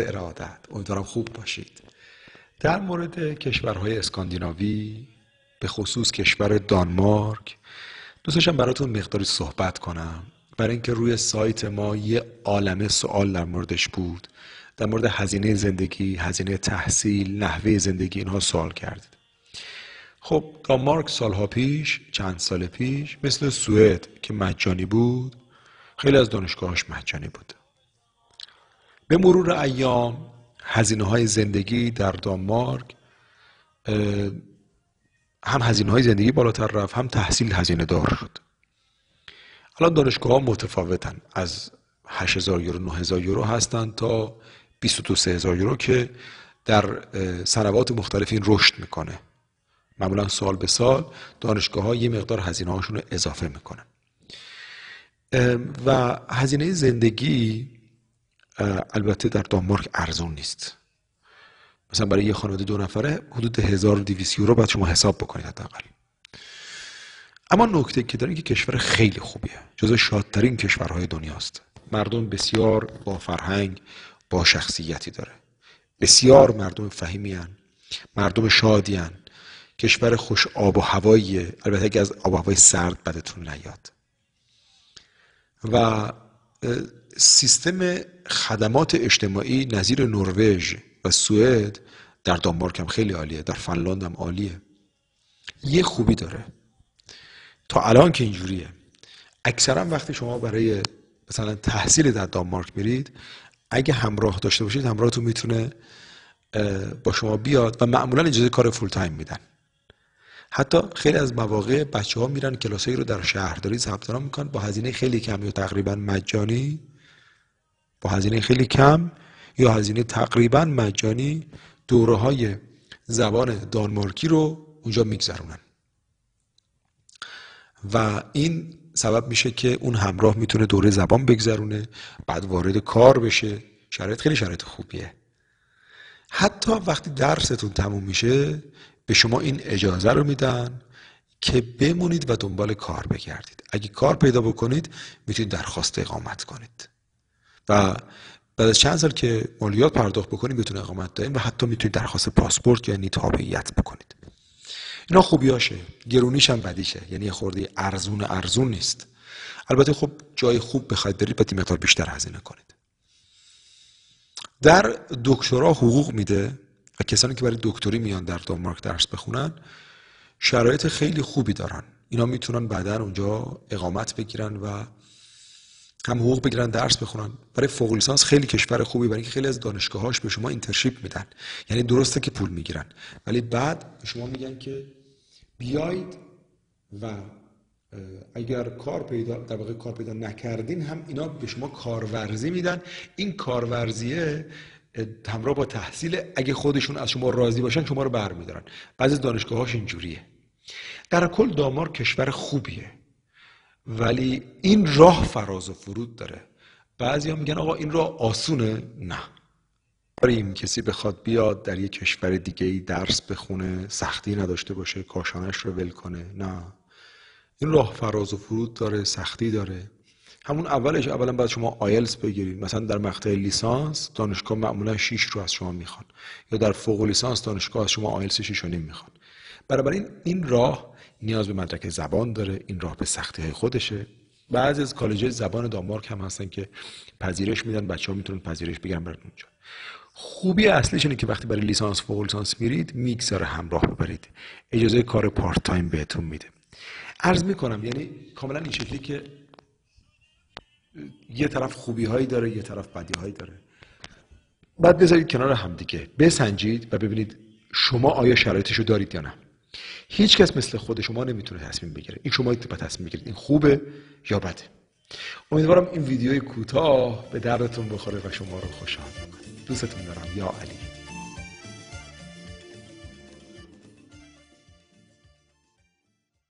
ارادت. امیدوارم خوب باشید. در مورد کشورهای اسکاندیناوی به خصوص کشور دانمارک دوستشم براتون مقداری صحبت کنم. برای اینکه روی سایت ما یه عالمه سوال در موردش بود. در مورد هزینه زندگی هزینه تحصیل نحوه زندگی اینها سوال کردید. خب دانمارک سالها پیش چند سال پیش مثل سوئد که مجانی بود خیلی از دانشگاهاش مجانی بود. به مرور ایام هزینه های زندگی در دانمارک هم هزینه های زندگی بالاتر رفت هم تحصیل هزینه دار شد. الان دانشگاه ها متفاوتن. از 8000 یورو 9000 یورو هستند تا 22 هزار یورو که در سنوات مختلف این رشد می‌کنه. معمولا سال به سال دانشگاه ها یه مقدار هزینه هاشون رو اضافه می‌کنن. و هزینه زندگی البته در دانمارک ارزون نیست. مثلا برای یه خانواده دو نفره حدود 1200 یورو باید شما حساب بکنید حداقل. اما نکته که داره که کشور خیلی خوبیه. جزو شادترین کشورهای دنیاست. مردم بسیار با فرهنگ با شخصیتی داره. بسیار مردم فهیمیان مردم شادیان کشور خوش آب و هواییه. البته اگه از آب و هوای سرد بدتون نیاد. و سیستم خدمات اجتماعی نظیر نروژ و سوئد در دانمارک هم خیلی عالیه در فنلاند هم عالیه. یه خوبی داره. تا الان که اینجوریه. اکثرا وقتی شما برای مثلا تحصیل در دانمارک میرید اگه همراه داشته باشید همراهتون می‌تونه با شما بیاد و معمولا اجازه کار فول تایم میدن. حتی خیلی از مواقع بچه ها میرن کلاسایی رو در شهرداری ثبت نام می‌کنن. با هزینه خیلی کم یا تقریبا مجانی. با هزینه خیلی کم یا هزینه تقریبا مجانی دوره های زبان دانمارکی رو اونجا میگذرونن. و این سبب میشه که اون همراه می‌تونه دوره زبان بگذرونه بعد وارد کار بشه. شرایط خیلی شرایط خوبیه. حتی وقتی درستون تموم میشه به شما این اجازه رو میدن که بمونید و دنبال کار بگردید. اگه کار پیدا بکنید می‌تونید درخواست اقامت کنید. و بعد از چند سال که مالیات پرداخت بکنید می‌تونید اقامت داریم و حتی می‌تونید درخواست پاسپورت یعنی تابعیت بکنید. اینا خوبیاشه. گرونیش هم بدیشه. یعنی خورده ارزون ارزون نیست. البته خب جای خوب بخواید برید باید مقدار بیشتر هزینه کنید. در دکترا حقوق میده. و کسانی که برای دکتری میان در دانمارک درس بخونن شرایط خیلی خوبی دارن. اینا می‌تونن بعدا اونجا اقامت بگیرن و هم حقوق بگیرن درس بخونن. برای فوق لیسانس خیلی کشور خوبی برای اینکه خیلی از دانشگاهاش به شما اینترشیپ میدن. یعنی درسته که پول می‌گیرن. ولی بعد شما میگن که بیاید و اگر کار پیدا در واقع کار پیدا نکردین هم اینا به شما کارورزی میدن. این کارورزیه همراه با تحصیل اگه خودشون از شما راضی باشن شما رو برمیدارن. بعضی دانشگاهاش اینجوریه. در کل دامار کشور خوبیه ولی این راه فراز و فرود داره. بعضی هم میگن آقا این راه آسونه؟ نه. این کسی بخواد بیاد در یک کشور دیگه ای درس بخونه سختی نداشته باشه کاشانش رو ول کنه نه. این راه فراز و فرود داره سختی داره. همون اولش اولا باید شما آیلز بگیرید. مثلا در مقطع لیسانس دانشگاه معمولا 6 رو از شما می‌خوان. یا در فوق لیسانس دانشگاه از شما آیلز 6 و نیم می‌خوان بنابراین این راه نیاز به مدرک زبان داره. این راه به سختی های خودشه. بعضی از کالج زبان دانمارک هم هستن که پذیرش میدن. بچه ها می‌تونن پذیرش بگیرن برن اونجا. خوبی اصلیش اینه که وقتی برای لیسانس فوق لیسانس میرید می‌گذاره همراه ببرید. اجازه کار پارت تایم بهتون میده. عرض می‌کنم یعنی کاملا این شکلی که یه طرف خوبی هایی داره یه طرف بدی هایی داره. بعد بذارید کنار همدیگه بسنجید و ببینید شما آیا شرایطشو دارید یا نه. هیچ کس مثل خود شما نمی‌تونه تصمیم بگیره. این شما باید تصمیم بگیرید. این خوبه یا بده. امیدوارم این ویدیوی کوتاه به دردتون بخوره و شما رو خوشحال کنه. دوستتون دارم. یا علی.